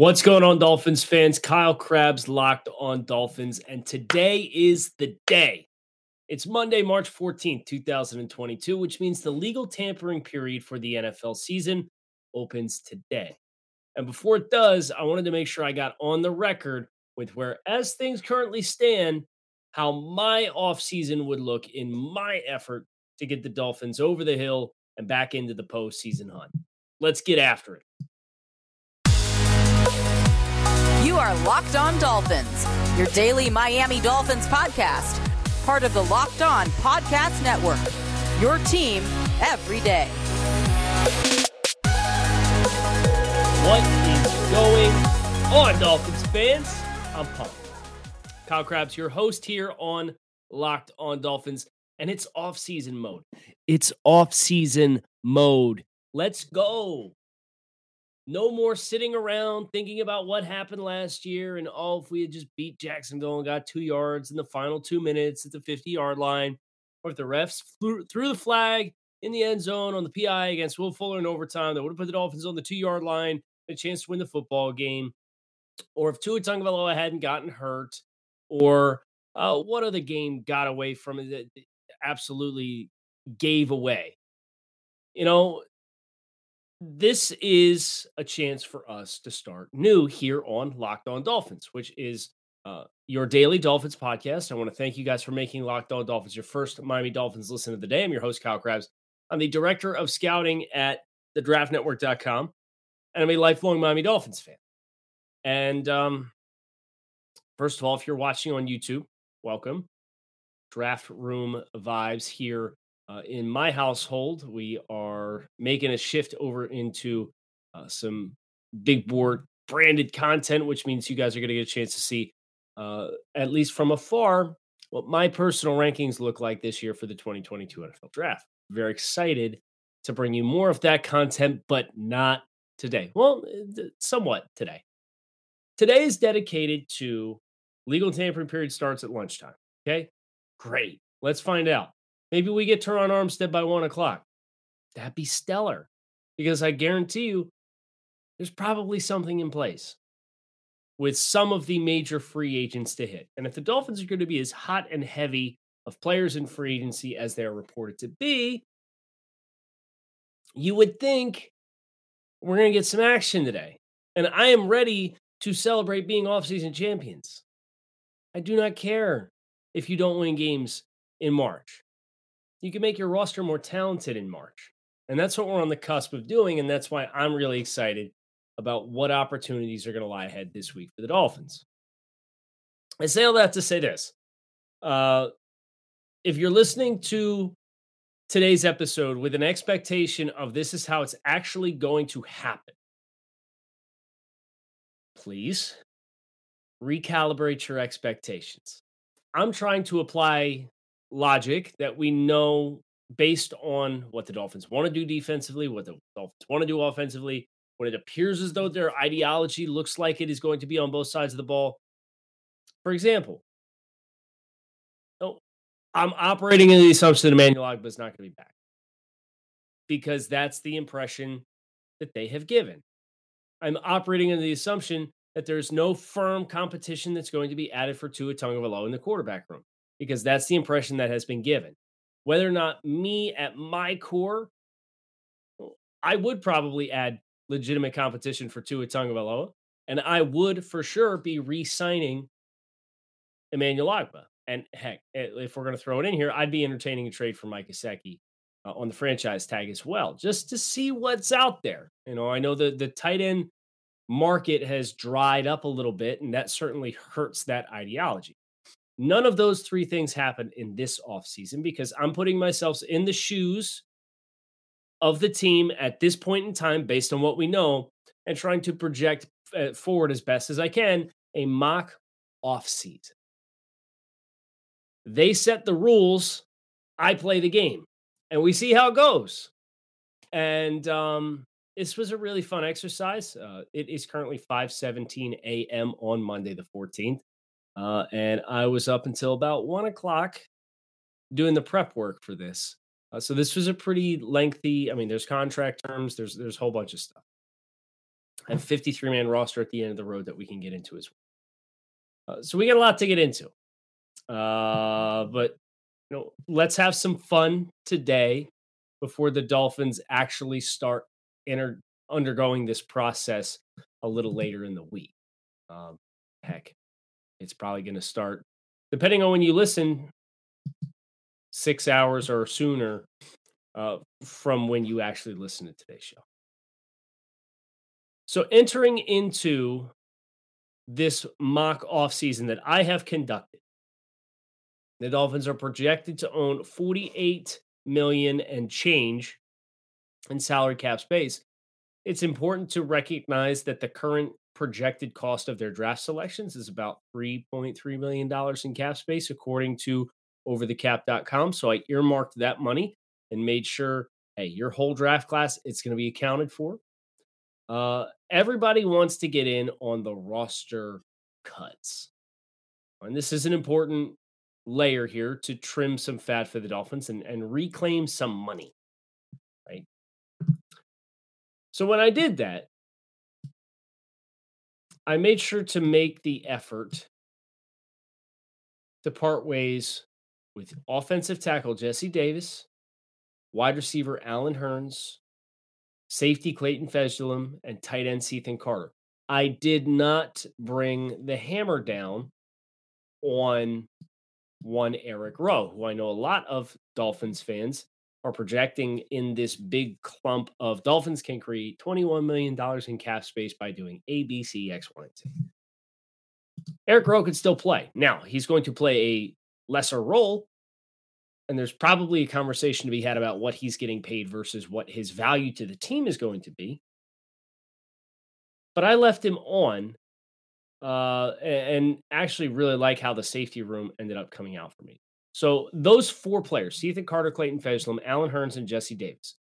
What's going on, Dolphins fans? Kyle Crabbs Locked On Dolphins, and today is the day. It's Monday, March 14th, 2022, which means the legal tampering period for the NFL season opens today. And before it does, I wanted to make sure I got on the record with where, as things currently stand, how my offseason would look in my effort to get the Dolphins over the hill and back into the postseason hunt. Let's get after it. You are Locked On Dolphins, your daily Miami Dolphins podcast, part of the Locked On Podcast Network. Your team every day. What is going on, Dolphins fans? I'm pumped. Kyle Crabbs, your host here on Locked On Dolphins, and it's off-season mode. It's off-season mode. Let's go. No more sitting around thinking about what happened last year and oh, if we had just beat Jacksonville and got two yards in the final two minutes at the 50 yard line, or if the refs flew, threw the flag in the end zone on the PI against Will Fuller in overtime that would have put the Dolphins on the two yard line, a chance to win the football game, or if Tua Tagovailoa hadn't gotten hurt, or uh, what other game got away from it that absolutely gave away. You know, this is a chance for us to start new here on Locked On Dolphins, which is uh, your daily Dolphins podcast. I want to thank you guys for making Locked On Dolphins your first Miami Dolphins listen of the day. I'm your host, Kyle Crabbs. I'm the director of scouting at the draftnetwork.com, and I'm a lifelong Miami Dolphins fan. And um, first of all, if you're watching on YouTube, welcome. Draft room vibes here uh, in my household, we are making a shift over into uh, some big board branded content, which means you guys are going to get a chance to see, uh, at least from afar, what my personal rankings look like this year for the 2022 NFL Draft. Very excited to bring you more of that content, but not today. Well, uh, somewhat today. Today is dedicated to legal tampering period starts at lunchtime. Okay, great. Let's find out. Maybe we get Terron Armstead by one o'clock. That'd be stellar because I guarantee you there's probably something in place with some of the major free agents to hit. And if the Dolphins are going to be as hot and heavy of players in free agency as they're reported to be, you would think we're going to get some action today. And I am ready to celebrate being offseason champions. I do not care if you don't win games in March you can make your roster more talented in March. And that's what we're on the cusp of doing. And that's why I'm really excited about what opportunities are going to lie ahead this week for the Dolphins. I say all that to say this. Uh, if you're listening to today's episode with an expectation of this is how it's actually going to happen, please recalibrate your expectations. I'm trying to apply logic that we know based on what the Dolphins want to do defensively, what the Dolphins want to do offensively, when it appears as though mm-hmm. their ideology looks like it is going to be on both sides of the ball. For example, oh, I'm operating in the assumption that Emmanuel Ogbah is not going to be back because that's the impression that they have given. I'm operating under the assumption that there's no firm competition that's going to be added for Tua Tagovailoa in the quarterback room because that's the impression that has been given. Whether or not me at my core, I would probably add legitimate competition for Tua Tagovailoa, and I would for sure be re-signing Emmanuel Ogbah. And heck, if we're going to throw it in here, I'd be entertaining a trade for Mike Gesicki uh, on the franchise tag as well, just to see what's out there. You know, I know the the tight end market has dried up a little bit, and that certainly hurts that ideology. None of those three things happen in this offseason because I'm putting myself in the shoes of the team at this point in time, based on what we know, and trying to project uh, forward as best as I can a mock offseason. They set the rules, I play the game, and we see how it goes. And um, this was a really fun exercise. Uh, it is currently 5:17 a.m. on Monday the 14th, uh, and I was up until about one o'clock doing the prep work for this. Uh, so this was a pretty lengthy. I mean, there's contract terms. There's there's a whole bunch of stuff. I have 53 man roster at the end of the road that we can get into as well. Uh, so we got a lot to get into. Uh, but you know, let's have some fun today before the Dolphins actually start enter, undergoing this process a little later in the week. Um, heck, it's probably going to start, depending on when you listen, six hours or sooner uh, from when you actually listen to today's show. So, entering into this mock off season that I have conducted, the Dolphins are projected to own 48 million and change in salary cap space. It's important to recognize that the current projected cost of their draft selections is about $3.3 million in cap space, according to overthecap.com. So I earmarked that money and made sure, hey, your whole draft class, it's going to be accounted for. Uh, everybody wants to get in on the roster cuts. And this is an important layer here to trim some fat for the Dolphins and, and reclaim some money. Right. So when I did that, I made sure to make the effort to part ways with offensive tackle Jesse Davis, wide receiver Allen Hurns, safety Clayton Fejedelem, and tight end Ethan Carter. I did not bring the hammer down on one Eric Rowe, who I know a lot of Dolphins fans are projecting in this big clump of Dolphins can create $21 million in cap space by doing A, B, C, X, Y, and Z. Eric Rowe could still play. Now, he's going to play a lesser role, and there's probably a conversation to be had about what he's getting paid versus what his value to the team is going to be. But I left him on uh, and actually really like how the safety room ended up coming out for me. So those four players, Ethan Carter, Clayton Fejedelem, Allen Hurns, and Jesse Davis,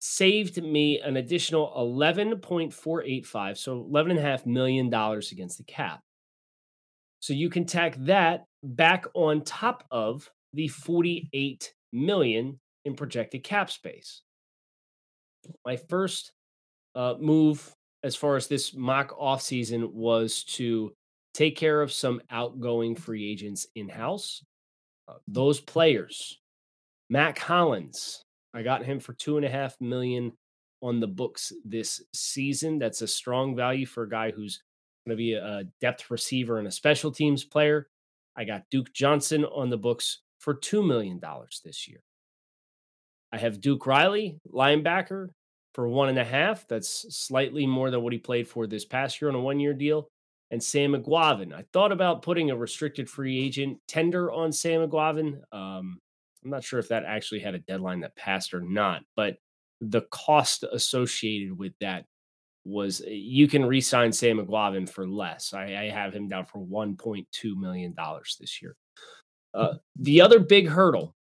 saved me an additional 11.485, so $11.5 million against the cap. So you can tack that back on top of the 48 million in projected cap space. My first uh, move as far as this mock offseason was to take care of some outgoing free agents in house. Uh, those players, Mack Hollins, I got him for two and a half million on the books this season. That's a strong value for a guy who's going to be a depth receiver and a special teams player. I got Duke Johnson on the books for $2 million this year. I have Duke Riley, linebacker, for one and a half. That's slightly more than what he played for this past year on a one year deal. And Sam Eguavoen. I thought about putting a restricted free agent tender on Sam Eguavoen. Um, I'm not sure if that actually had a deadline that passed or not, but the cost associated with that was eh, you can re-sign Sam Eguavoen for less. I, I have him down for 1.2 million dollars this year. Uh, the other big hurdle,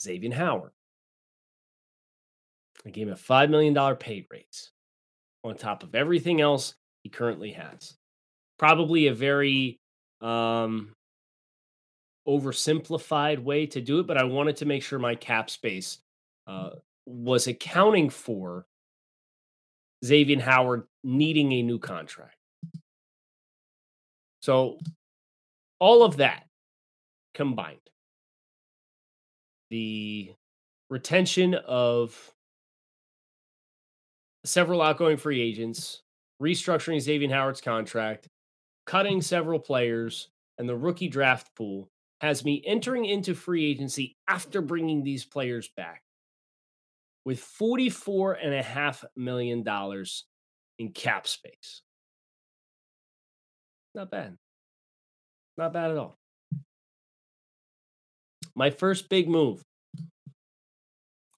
Xavier Howard. I gave him a $5 million pay raise on top of everything else he currently has. Probably a very um, oversimplified way to do it, but I wanted to make sure my cap space uh, was accounting for Xavier Howard needing a new contract. So, all of that combined, the retention of several outgoing free agents, restructuring Xavier Howard's contract, cutting several players, and the rookie draft pool has me entering into free agency after bringing these players back with $44.5 million in cap space. Not bad. Not bad at all. My first big move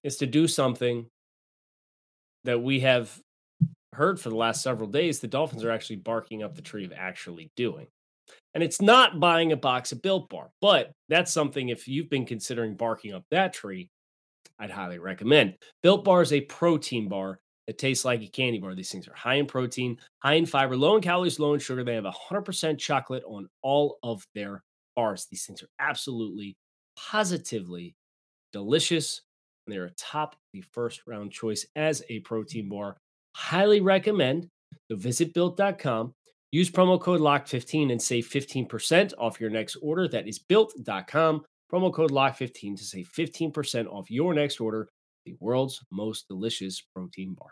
is to do something that we have heard for the last several days, the Dolphins are actually barking up the tree of actually doing. And it's not buying a box of Built Bar, but that's something if you've been considering barking up that tree, I'd highly recommend. Built Bar is a protein bar that tastes like a candy bar. These things are high in protein, high in fiber, low in calories, low in sugar. They have 100% chocolate on all of their bars. These things are absolutely, positively delicious. And they're a top the first round choice as a protein bar. Highly recommend. So visit built.com, use promo code LOCK15 and save 15% off your next order. That is built.com. Promo code LOCK15 to save 15% off your next order. The world's most delicious protein bar.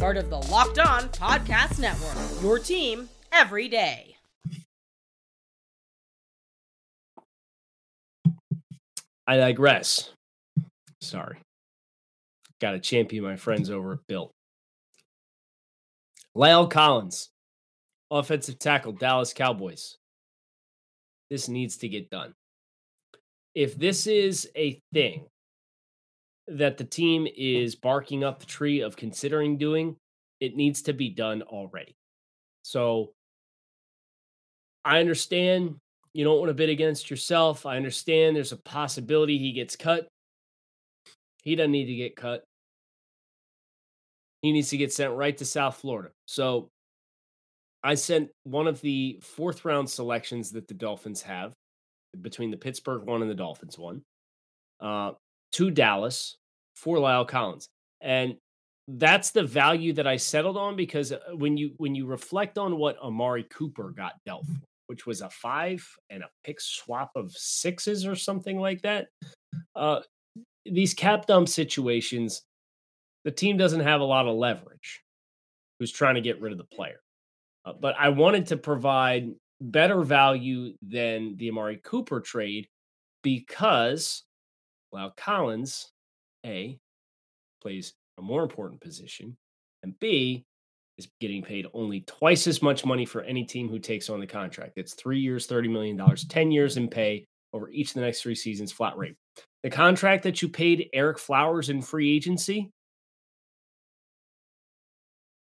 part of the Locked On Podcast Network. Your team every day. I digress. Sorry. Got to champion my friends over at Built. La'el Collins offensive tackle, Dallas Cowboys. This needs to get done. If this is a thing that the team is barking up the tree of considering doing, it needs to be done already. So I understand you don't want to bid against yourself. I understand there's a possibility he gets cut. He doesn't need to get cut. He needs to get sent right to South Florida. So I sent one of the fourth round selections that the Dolphins have between the Pittsburgh one and the Dolphins one uh, to Dallas for La'el Collins. And that's the value that I settled on because uh, when you when you reflect on what Amari Cooper got dealt for, which was a five and a pick swap of sixes or something like that, uh, these cap dump situations, the team doesn't have a lot of leverage. Who's trying to get rid of the player? Uh, but I wanted to provide better value than the Amari Cooper trade because, well, Collins, A, plays a more important position, and B, is getting paid only twice as much money for any team who takes on the contract. It's three years, $30 million, 10 years in pay over each of the next three seasons, flat rate. The contract that you paid Eric Flowers in free agency,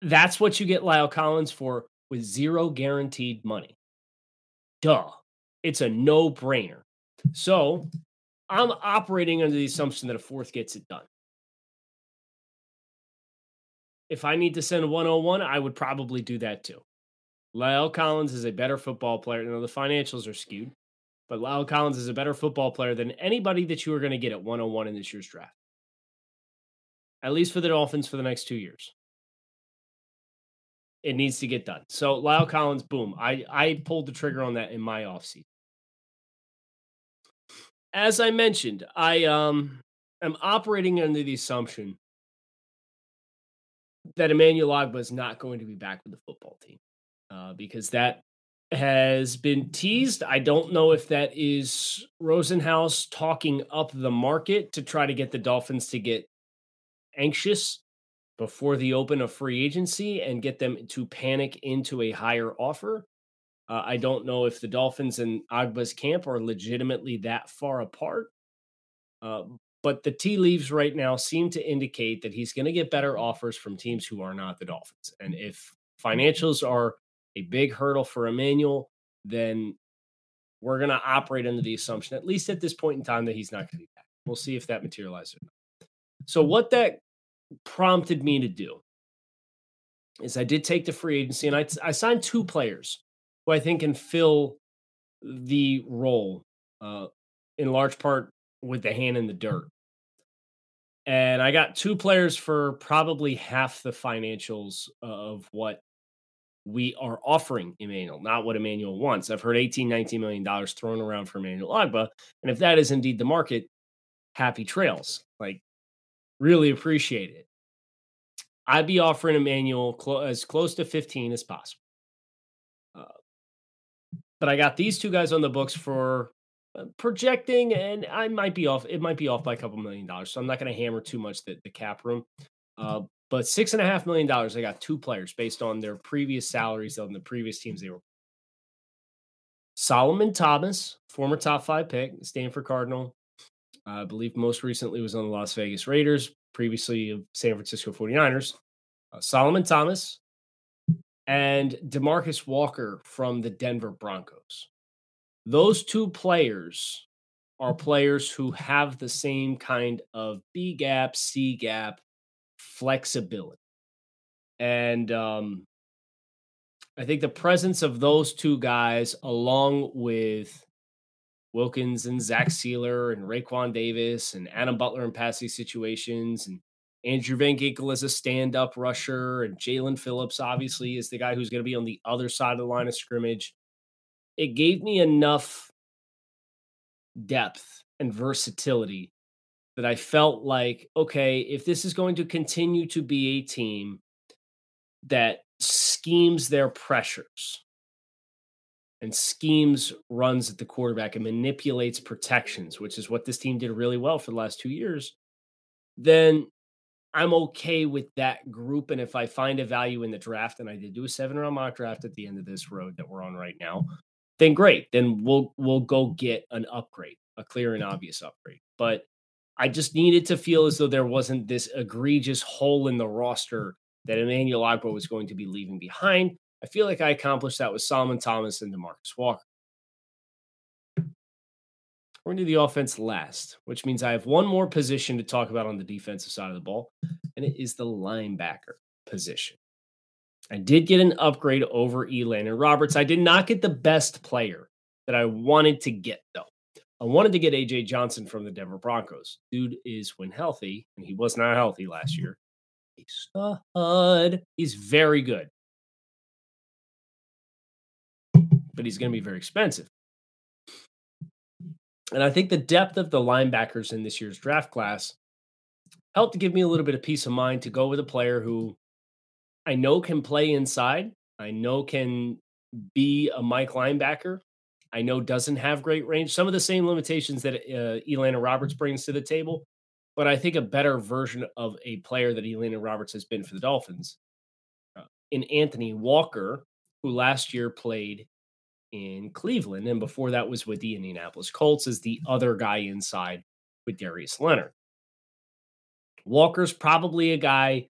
that's what you get La'el Collins for with zero guaranteed money. Duh. It's a no brainer. So I'm operating under the assumption that a fourth gets it done. If I need to send 101, I would probably do that too. La'el Collins is a better football player. You know, the financials are skewed, but La'el Collins is a better football player than anybody that you are going to get at 101 in this year's draft. At least for the Dolphins for the next two years it needs to get done. So La'el Collins, boom. I I pulled the trigger on that in my offseason. As I mentioned, I um am operating under the assumption that Emmanuel Ogbah is not going to be back with the football team uh, because that has been teased. I don't know if that is Rosenhaus talking up the market to try to get the Dolphins to get anxious before the open of free agency and get them to panic into a higher offer. Uh, I don't know if the Dolphins and Ogbah's camp are legitimately that far apart. Uh, but the tea leaves right now seem to indicate that he's going to get better offers from teams who are not the Dolphins. And if financials are a big hurdle for Emmanuel, then we're going to operate under the assumption, at least at this point in time, that he's not going to be back. We'll see if that materializes or not. So, what that prompted me to do is I did take the free agency and I, I signed two players who I think can fill the role uh, in large part with the hand in the dirt. And I got two players for probably half the financials of what we are offering Emmanuel, not what Emmanuel wants. I've heard 18, 19 million dollars thrown around for Emmanuel Ogbah. And if that is indeed the market, happy trails. Like Really appreciate it. I'd be offering Emmanuel clo- as close to 15 as possible. But I got these two guys on the books for uh, projecting, and I might be off. It might be off by a couple million dollars, so I'm not going to hammer too much the, the cap room. Uh, but six and a half million dollars, I got two players based on their previous salaries on the previous teams they were. Solomon Thomas, former top five pick, Stanford Cardinal. I believe most recently was on the Las Vegas Raiders, previously of San Francisco 49ers. Uh, Solomon Thomas and Demarcus Walker from the Denver Broncos. Those two players are players who have the same kind of B gap, C gap flexibility. And um, I think the presence of those two guys, along with Wilkins and Zach Sieler and Raekwon Davis and Adam Butler in passing situations and Andrew Van Ginkel is a stand-up rusher and Jaelan Phillips obviously is the guy who's going to be on the other side of the line of scrimmage. It gave me enough depth and versatility that I felt like, okay, if this is going to continue to be a team that schemes their pressures and schemes runs at the quarterback and manipulates protections, which is what this team did really well for the last two years, then I'm okay with that group. And if I find a value in the draft, and I did do a seven round mock draft at the end of this road that we're on right now, then great. Then we'll we'll go get an upgrade, a clear and obvious upgrade. But I just needed to feel as though there wasn't this egregious hole in the roster that Emmanuel Ogbah was going to be leaving behind. I feel like I accomplished that with Solomon Thomas and Demarcus Walker. We're going to do the offense last, which means I have one more position to talk about on the defensive side of the ball, and it is the linebacker position. I did get an upgrade over Elandon Roberts. I did not get the best player that I wanted to get, though. I wanted to get AJ Johnson from the Denver Broncos. Dude is when healthy, and he was not healthy last year. He's A stud. He's very good. But he's going to be very expensive. And I think the depth of the linebackers in this year's draft class helped to give me a little bit of peace of mind to go with a player who I know can play inside. I know can be a Mike linebacker. I know doesn't have great range. Some of the same limitations that uh, Elandon Roberts brings to the table, but I think a better version of a player that Elandon Roberts has been for the Dolphins. Uh, in Anthony Walker, who last year played in Cleveland, and before that was with the Indianapolis Colts as the other guy inside with Darius Leonard. Walker's probably a guy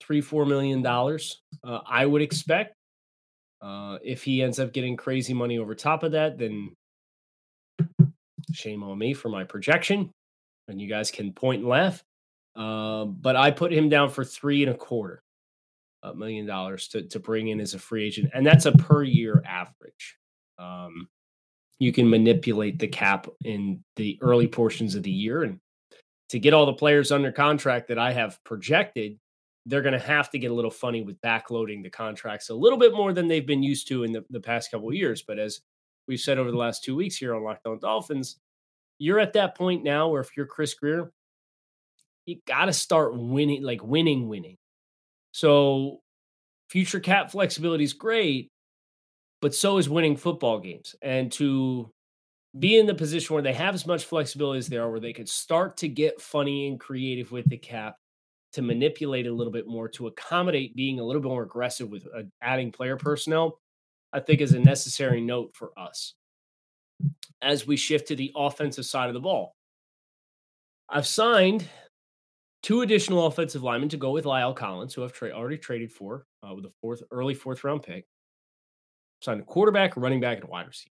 three, four million dollars. Uh, I would expect uh, if he ends up getting crazy money over top of that, then shame on me for my projection. And you guys can point and laugh. Uh, but I put him down for three and a quarter uh, million dollars to, to bring in as a free agent. And that's a per year average. Um, you can manipulate the cap in the early portions of the year. And to get all the players under contract that I have projected, they're going to have to get a little funny with backloading the contracts a little bit more than they've been used to in the, the past couple of years. But as we've said over the last two weeks here on Locked On Dolphins, you're at that point now where if you're Chris Grier, you got to start winning, like winning, winning. So future cap flexibility is great, but so is winning football games. And to be in the position where they have as much flexibility as they are, where they could start to get funny and creative with the cap to manipulate a little bit more to accommodate being a little bit more aggressive with uh, adding player personnel, I think is a necessary note for us as we shift to the offensive side of the ball. I've signed two additional offensive linemen to go with La'el Collins, who I've tra- already traded for uh, with a fourth early fourth round pick. Signed a quarterback, running back, and wide receiver.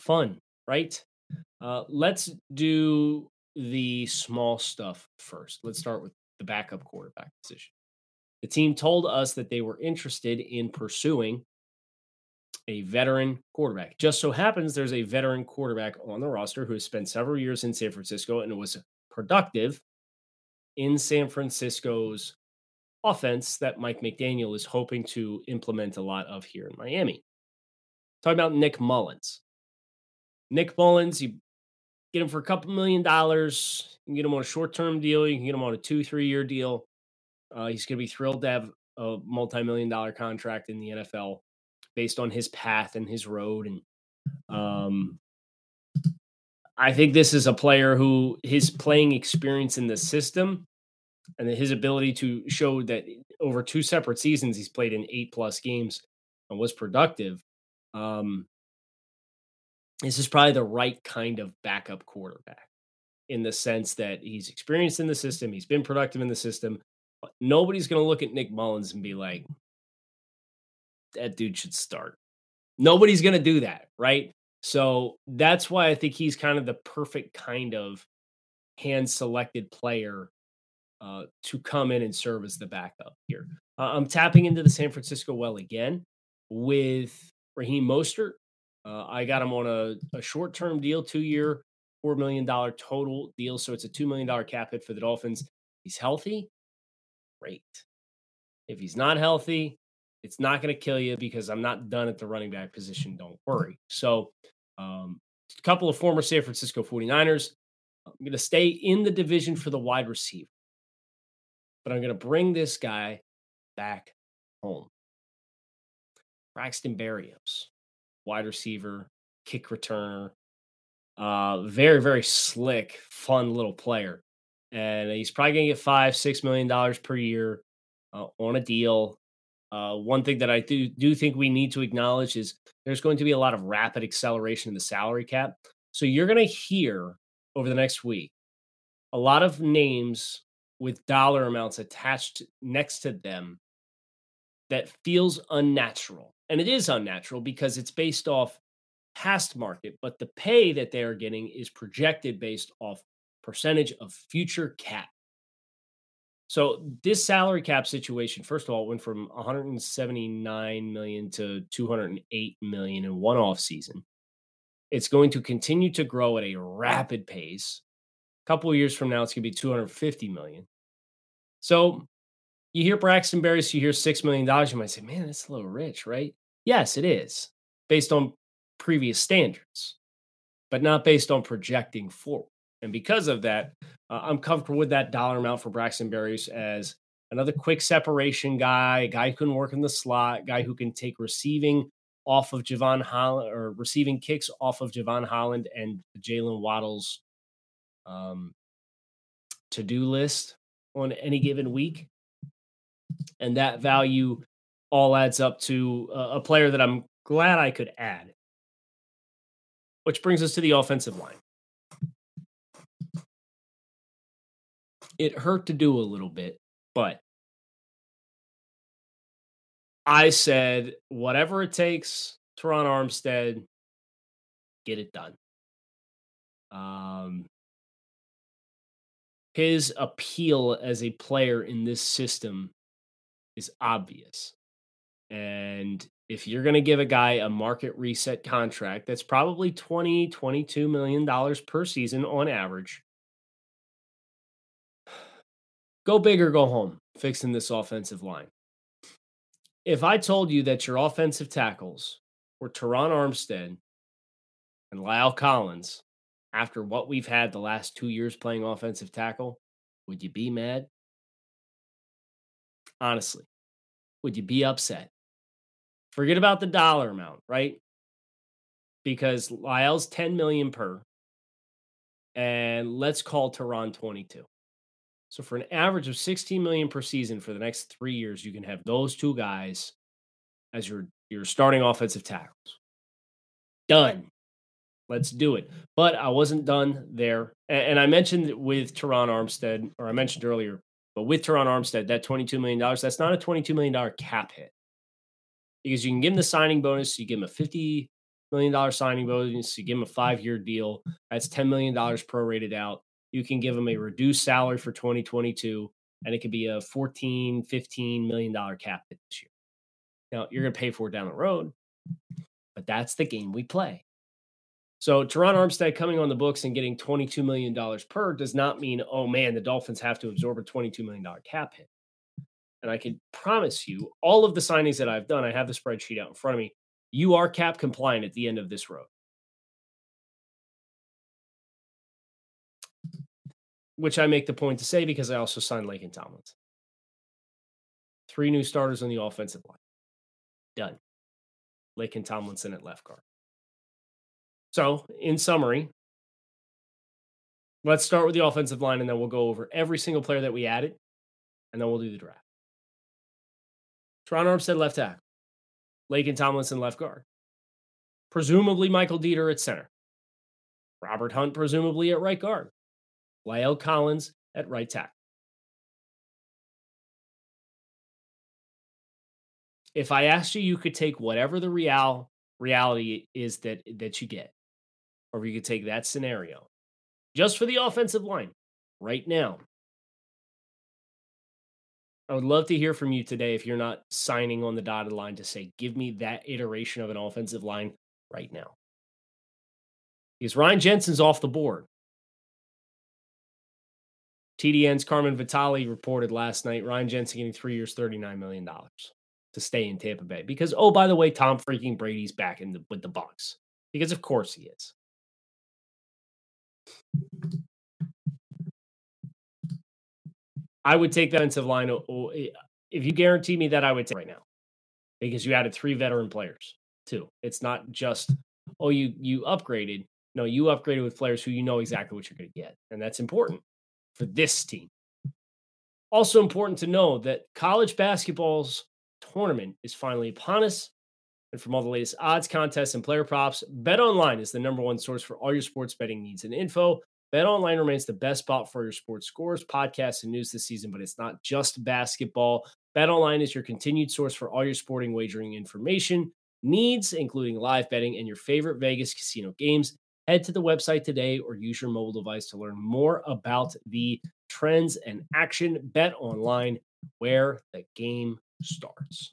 Fun, right? Uh, let's do the small stuff first. Let's start with the backup quarterback position. The team told us that they were interested in pursuing a veteran quarterback. Just so happens there's a veteran quarterback on the roster who has spent several years in San Francisco and was productive in San Francisco's offense that Mike McDaniel is hoping to implement a lot of here in Miami. Talking about Nick Mullens. Nick Mullens, you get him for a couple million dollars. You can get him on a short term deal. You can get him on a two, three year deal. Uh, he's going to be thrilled to have a multi million dollar contract in the NFL. based on his path and his road. And um, I think this is a player who his playing experience in the system and his ability to show that over two separate seasons he's played in eight plus games and was productive. Um, this is probably the right kind of backup quarterback in the sense that he's experienced in the system, he's been productive in the system. Nobody's going to look at Nick Mullens and be like, that dude should start. Nobody's going to do that, right? So that's why I think he's kind of the perfect kind of hand selected player uh, to come in and serve as the backup here. Uh, I'm tapping into the San Francisco well again with Raheem Mostert. Uh, I got him on a, a short term deal, two year, $4 million total deal. So it's a $2 million cap hit for the Dolphins. He's healthy. Great. If he's not healthy, it's not going to kill you because I'm not done at the running back position. Don't worry. So, um, a couple of former San Francisco 49ers. I'm going to stay in the division for the wide receiver, but I'm going to bring this guy back home. Braxton Berrios, wide receiver, kick returner, uh, very, very slick, fun little player. And he's probably going to get five, six million dollars per year uh, on a deal. Uh, one thing that I do do think we need to acknowledge is there's going to be a lot of rapid acceleration in the salary cap. So you're going to hear over the next week a lot of names with dollar amounts attached next to them that feels unnatural. And it is unnatural because it's based off past market, but the pay that they are getting is projected based off percentage of future cap. So this salary cap situation, first of all, went from 179 million to 208 million in one off season. It's going to continue to grow at a rapid pace. Couple of years from now, it's going to be 250 million. So you hear Braxton Berrios, you hear $6 million, you might say, man, that's a little rich, right? Yes, it is based on previous standards, but not based on projecting forward. And because of that, uh, I'm comfortable with that dollar amount for Braxton Berrios as another quick separation guy, guy who can work in the slot, guy who can take receiving off of Jevon Holland or receiving kicks off of Jevon Holland and Jaylen Waddle's um, to do list on any given week. And that value all adds up to a, player that I'm glad I could add. Which brings us to the offensive line. It hurt to do a little bit, but I said, whatever it takes, Terron Armstead, get it done. Um, his appeal as a player in this system is obvious. And if you're going to give a guy a market reset contract that's probably 20 22 million dollars per season on average go big or go home fixing this offensive line if i told you that your offensive tackles were Terron Armstead and La'el Collins after what we've had the last two years playing offensive tackle would you be mad honestly would you be upset Forget about the dollar amount, right? Because La'el's 10 million per. And let's call Terron 22. So for an average of 16 million per season for the next three years, you can have those two guys as your your starting offensive tackles. Done. Let's do it. But I wasn't done there. And, I mentioned with Terron Armstead, or I mentioned earlier, but with Terron Armstead, that $22 million, that's not a $22 million cap hit because you can give him the signing bonus. You give him a $50 million signing bonus. You give him a five year deal. That's $10 million prorated out. You can give him a reduced salary for 2022, and it could be a $14, 15 million dollar cap hit this year. Now you're going to pay for it down the road, but that's the game we play. So Terron Armstead coming on the books and getting $22 million per does not mean, oh man, the Dolphins have to absorb a $22 million cap hit. And I can promise you, all of the signings that I've done, I have the spreadsheet out in front of me. You are cap compliant at the end of this road. Which I make the point to say because I also signed Laken Tomlinson. Three new starters on the offensive line. Done. Laken Tomlinson at left guard. So, in summary, let's start with the offensive line and then we'll go over every single player that we added and then we'll do the draft. Terron Armstead left tackle, Laken Tomlinson left guard, presumably Michael Deiter at center, Robert Hunt presumably at right guard, La'el Collins at right tackle. If I asked you, you could take whatever the real reality is that that you get, or you could take that scenario, just for the offensive line, right now. I would love to hear from you today if you're not signing on the dotted line to say, give me that iteration of an offensive line right now. Because Ryan Jensen's off the board. TDN's Carmen Vitali reported last night Ryan Jensen getting three years, $39 million to stay in Tampa Bay. Because, oh, by the way, Tom freaking Brady's back in the, with the Bucs. Because of course he is. I would take that offensive line. Eh, if you guarantee me that, I would take right now because you added three veteran players too. It's not just oh you you upgraded. No, you upgraded with players who you know exactly what you're going to get, and that's important for this team. Also important to know that college basketball's tournament is finally upon us. And from all the latest odds, contests, and player props, Bet Online is the number one source for all your sports betting needs and info. BetOnline remains the best spot for your sports scores, podcasts, and news this season, but it's not just basketball. BetOnline is your continued source for all your sporting wagering information needs, including live betting and your favorite Vegas casino games. Head to the website today or use your mobile device to learn more about the trends and action. Bet online where the game starts.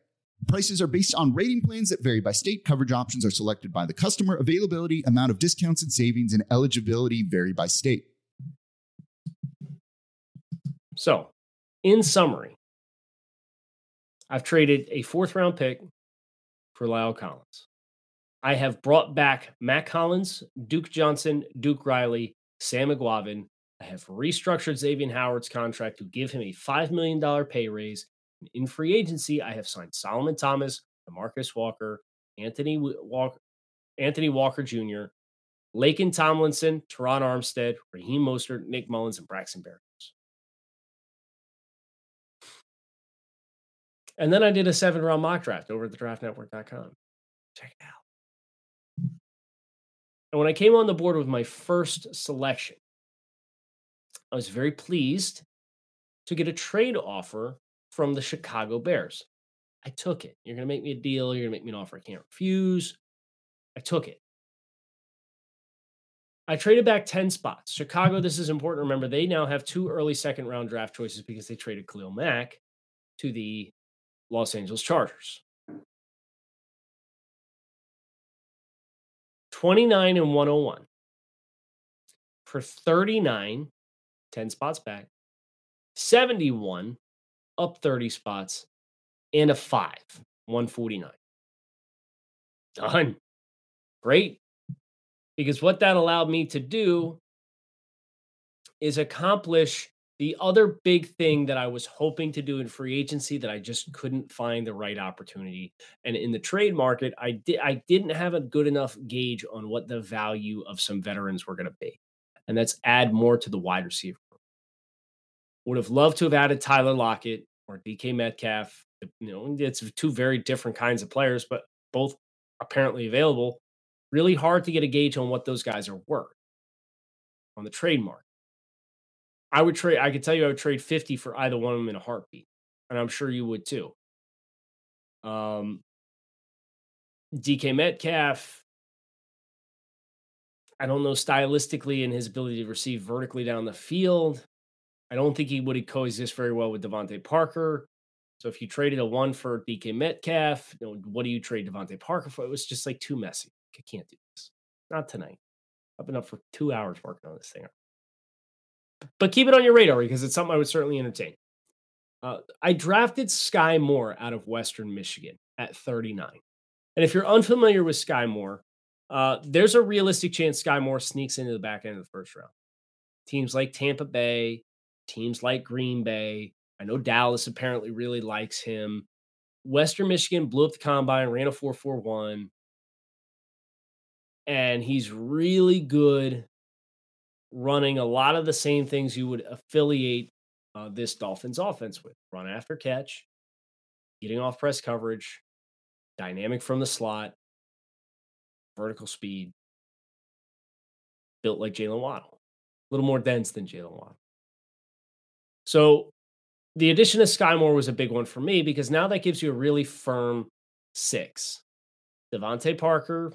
Prices are based on rating plans that vary by state. Coverage options are selected by the customer. Availability, amount of discounts and savings, and eligibility vary by state. So, in summary, I've traded a fourth round pick for La'el Collins. I have brought back Mack Hollins, Duke Johnson, Duke Riley, Sam Eguavoen. I have restructured Xavier Howard's contract to give him a $5 million pay raise in free agency, I have signed Solomon Thomas, Marcus Walker, Anthony Walker, Anthony Walker Jr., Laken Tomlinson, Terron Armstead, Raheem Mostert, Nick Mullens, and Braxton Berrios. And then I did a seven round mock draft over at the draftnetwork.com. Check it out. And when I came on the board with my first selection, I was very pleased to get a trade offer from the Chicago Bears. I took it. You're going to make me a deal. You're going to make me an offer I can't refuse. I took it. I traded back 10 spots. Chicago, this is important remember, they now have two early second round draft choices because they traded Khalil Mack to the Los Angeles Chargers. 29 and 101 for 39, 10 spots back, 71 up 30 spots, and a five, 149. Done. Great. Because what that allowed me to do is accomplish the other big thing that I was hoping to do in free agency that I just couldn't find the right opportunity. And in the trade market, I did I didn't have a good enough gauge on what the value of some veterans were going to be. And that's add more to the wide receiver. Would have loved to have added Tyler Lockett or DK Metcalf. You know, it's two very different kinds of players, but both apparently available. Really hard to get a gauge on what those guys are worth on the trade market. I would trade, I could tell you I would trade 50 for either one of them in a heartbeat. And I'm sure you would too. Um, DK Metcalf, I don't know stylistically in his ability to receive vertically down the field. I don't think he would coexist very well with DeVante Parker. So if you traded a one for DK Metcalf, you know, what do you trade DeVante Parker for? It was just like too messy. I can't do this. Not tonight. I've been up for two hours working on this thing. But keep it on your radar because it's something I would certainly entertain. Uh, I drafted Skyy Moore out of Western Michigan at 39. And if you're unfamiliar with Skyy Moore, uh, there's a realistic chance Skyy Moore sneaks into the back end of the first round. Teams like Tampa Bay, teams like Green Bay. I know Dallas apparently really likes him. Western Michigan blew up the combine, ran a 4.41, and he's really good running a lot of the same things you would affiliate uh, this Dolphins offense with run after catch, getting off press coverage, dynamic from the slot, vertical speed, built like Jaylen Waddle, a little more dense than Jaylen Waddle. So the addition of Skyy Moore was a big one for me because now that gives you a really firm six. DeVante Parker,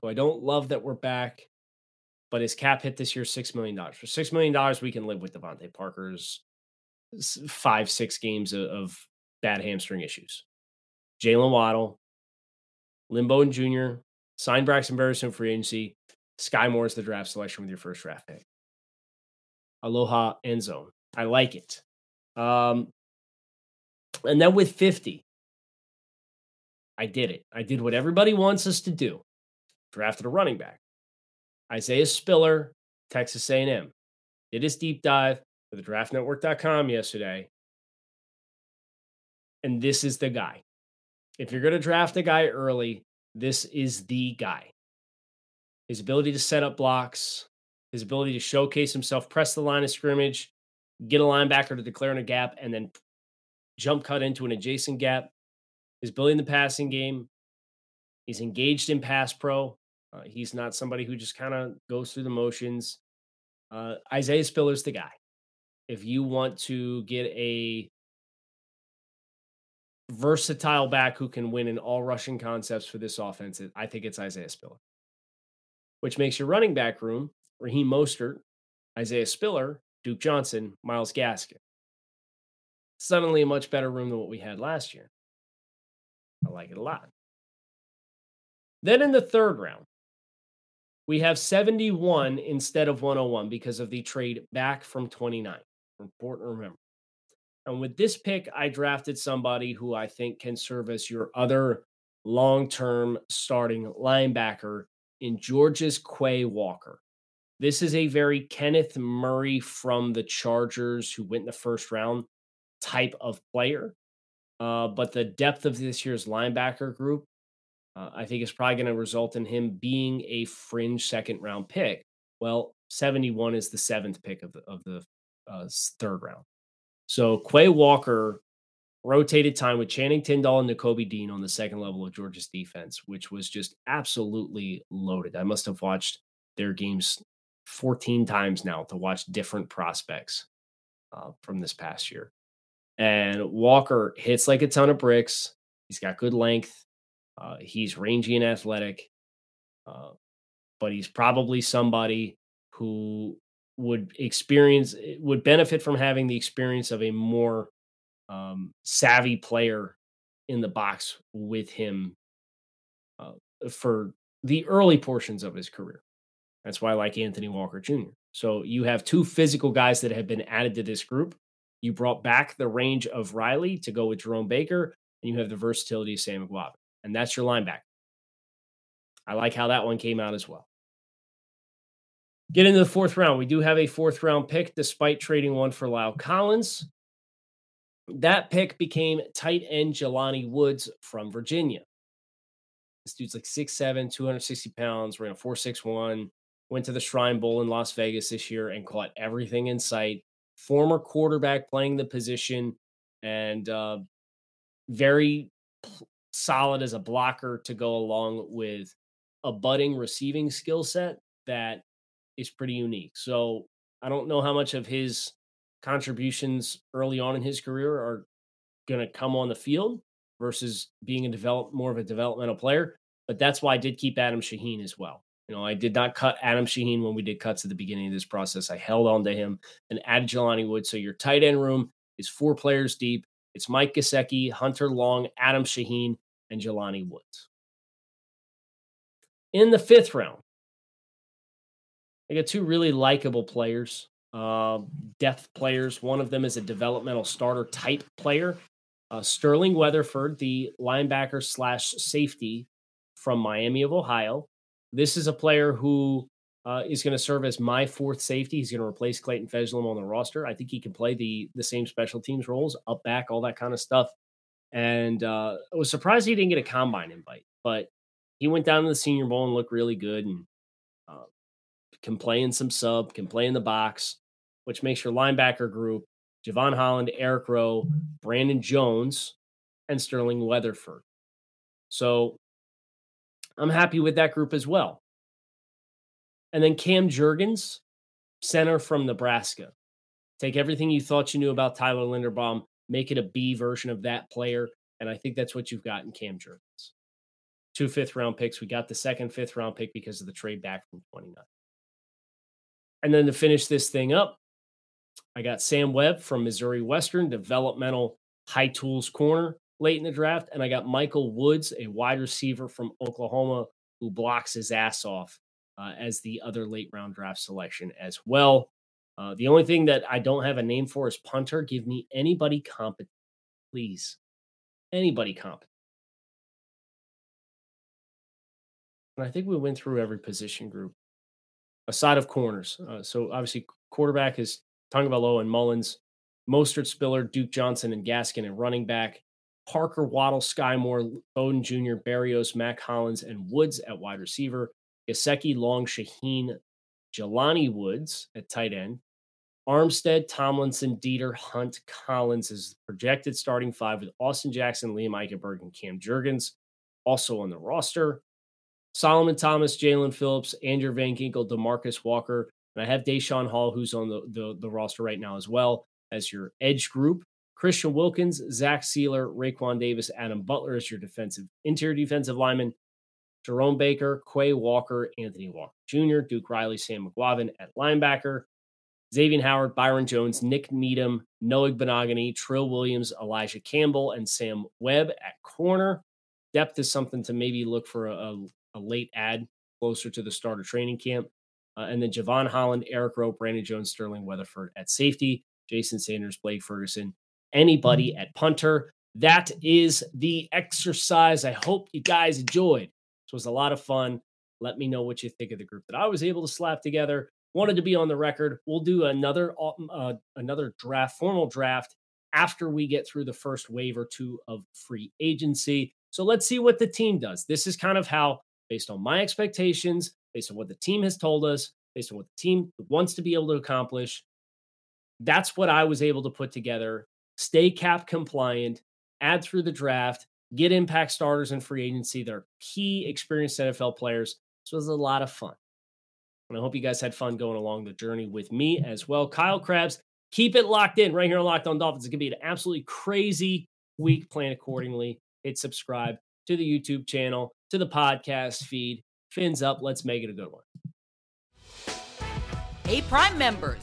who I don't love that we're back, but his cap hit this year $6 million. For $6 million, we can live with DeVante Parker's five, six games of, bad hamstring issues. Jaylen Waddle, Lynn Bowden Jr., signed Braxton Berrios in free agency. Skyy Moore is the draft selection with your first draft pick. Aloha end zone. I like it. Um, and then with 50, I did it. I did what everybody wants us to do. Drafted a running back. Isaiah Spiller, Texas A&M. Did his deep dive for the draftnetwork.com yesterday. And this is the guy. If you're going to draft a guy early, this is the guy. His ability to set up blocks, his ability to showcase himself, press the line of scrimmage, get a linebacker to declare in a gap, and then jump cut into an adjacent gap. He's building the passing game. He's engaged in pass pro. Uh, he's not somebody who just kind of goes through the motions. Uh, Isaiah Spiller's the guy. If you want to get a versatile back who can win in all rushing concepts for this offense, I think it's Isaiah Spiller. Which makes your running back room Raheem Mostert, Isaiah Spiller, Duke Johnson, Myles Gaskin. Suddenly a much better room than what we had last year. I like it a lot. Then in the third round, we have 71 instead of 101 because of the trade back from 29. Important to remember. And with this pick, I drafted somebody who I think can serve as your other long term starting linebacker in Georgia's Quay Walker. This is a very Kenneth Murray from the Chargers who went in the first round type of player. Uh, but the depth of this year's linebacker group, uh, I think, is probably going to result in him being a fringe second round pick. Well, 71 is the seventh pick of the, of the uh, third round. So Quay Walker rotated time with Channing Tindall and Nakobe Dean on the second level of Georgia's defense, which was just absolutely loaded. I must have watched their games 14 times now to watch different prospects uh, from this past year. And Walker hits like a ton of bricks. He's got good length. Uh, he's rangy and athletic, uh, but he's probably somebody who would experience eh, would benefit from having the experience of a more um, savvy player in the box with him uh, for the early portions of his career. That's why I like Anthony Walker Jr. So you have two physical guys that have been added to this group. You brought back the range of Riley to go with Jerome Baker, and you have the versatility of Sam Eguavoen. And that's your linebacker. I like how that one came out as well. Get into the fourth round. We do have a fourth round pick despite trading one for La'el Collins. That pick became tight end Jelani Woods from Virginia. This dude's like 6'7, 260 pounds, ran a 4'6'1, went to the Shrine Bowl in Las Vegas this year and caught everything in sight. Former quarterback playing the position and uh, very solid as a blocker to go along with a budding receiving skill set that is pretty unique. So I don't know how much of his contributions early on in his career are going to come on the field versus being a develop more of a developmental player. But that's why I did keep Adam Shaheen as well. You know, I did not cut Adam Shaheen when we did cuts at the beginning of this process. I held on to him and added Jelani Wood. So your tight end room is four players deep. It's Mike Gesicki, Hunter Long, Adam Shaheen, and Jelani Woods. In the fifth round, I got two really likable players, uh, depth players. One of them is a developmental starter type player, uh, Sterling Weatherford, the linebacker slash safety from Miami of Ohio. This is a player who uh, is going to serve as my fourth safety. He's going to replace Clayton Fejedelem on the roster. I think he can play the the same special teams roles, up back, all that kind of stuff. And uh, I was surprised he didn't get a combine invite, but he went down to the Senior Bowl and looked really good and uh, can play in some sub, can play in the box, which makes your linebacker group Jevon Holland, Eric Rowe, Brandon Jones, and Sterling Weatherford. So I'm happy with that group as well. And then Cam Jurgens, center from Nebraska. Take everything you thought you knew about Tyler Linderbaum, make it a B version of that player. And I think that's what you've got in Cam Jurgens. Two fifth round picks. We got the second fifth round pick because of the trade back from 29. And then to finish this thing up, I got Sam Webb from Missouri Western, developmental high tools corner late in the draft. And I got Michael Woods, a wide receiver from Oklahoma who blocks his ass off uh, as the other late round draft selection as well. Uh, the only thing that I don't have a name for is punter. Give me anybody competent, please. Anybody competent. And I think we went through every position group aside of corners. Uh, so obviously, quarterback is Tagovailoa and Mullens, Mostert, Spiller, Duke Johnson, and Gaskin and running back. Parker, Waddle, Skyy Moore, Bowden Jr., Berrios, Mack Hollins, and Woods at wide receiver. Gesicki, Long, Shaheen, Jelani Woods at tight end. Armstead, Tomlinson, Deiter, Hunt, Collins is projected starting five with Austin Jackson, Liam Eichenberg, and Cam Jurgens also on the roster. Solomon Thomas, Jaelan Phillips, Andrew Van Ginkel, Demarcus Walker, and I have Daeshon Hall, who's on the, the, the roster right now as well as your edge group. Christian Wilkins, Zach Sieler, Raekwon Davis, Adam Butler as your defensive interior defensive lineman. Jerome Baker, Quay Walker, Anthony Walker Jr., Duke Riley, Sam Eguavoen at linebacker, Xavier Howard, Byron Jones, Nick Needham, Noah Igbinoghene, Trill Williams, Elijah Campbell, and Sam Webb at corner. Depth is something to maybe look for a, a, a late ad closer to the start of training camp. Uh, and then Jevon Holland, Eric Rowe, Brandon Jones, Sterling Weatherford at safety, Jason Sanders, Blake Ferguson, anybody mm-hmm. at punter. That is the exercise. I hope you guys enjoyed. This was a lot of fun. Let me know what you think of the group that I was able to slap together. Wanted to be on the record. We'll do another uh, another draft, formal draft after we get through the first wave or two of free agency. So let's see what the team does. This is kind of how, based on my expectations, based on what the team has told us, based on what the team wants to be able to accomplish. That's what I was able to put together. Stay cap compliant, add through the draft, get impact starters and free agency. They're key experienced NFL players. So it was a lot of fun. And I hope you guys had fun going along the journey with me as well. Kyle Crabbs, keep it locked in right here on Locked On Dolphins. It's going to be an absolutely crazy week. Plan accordingly. Hit subscribe to the YouTube channel, to the podcast feed fins up. Let's make it a good one. Hey, Prime members,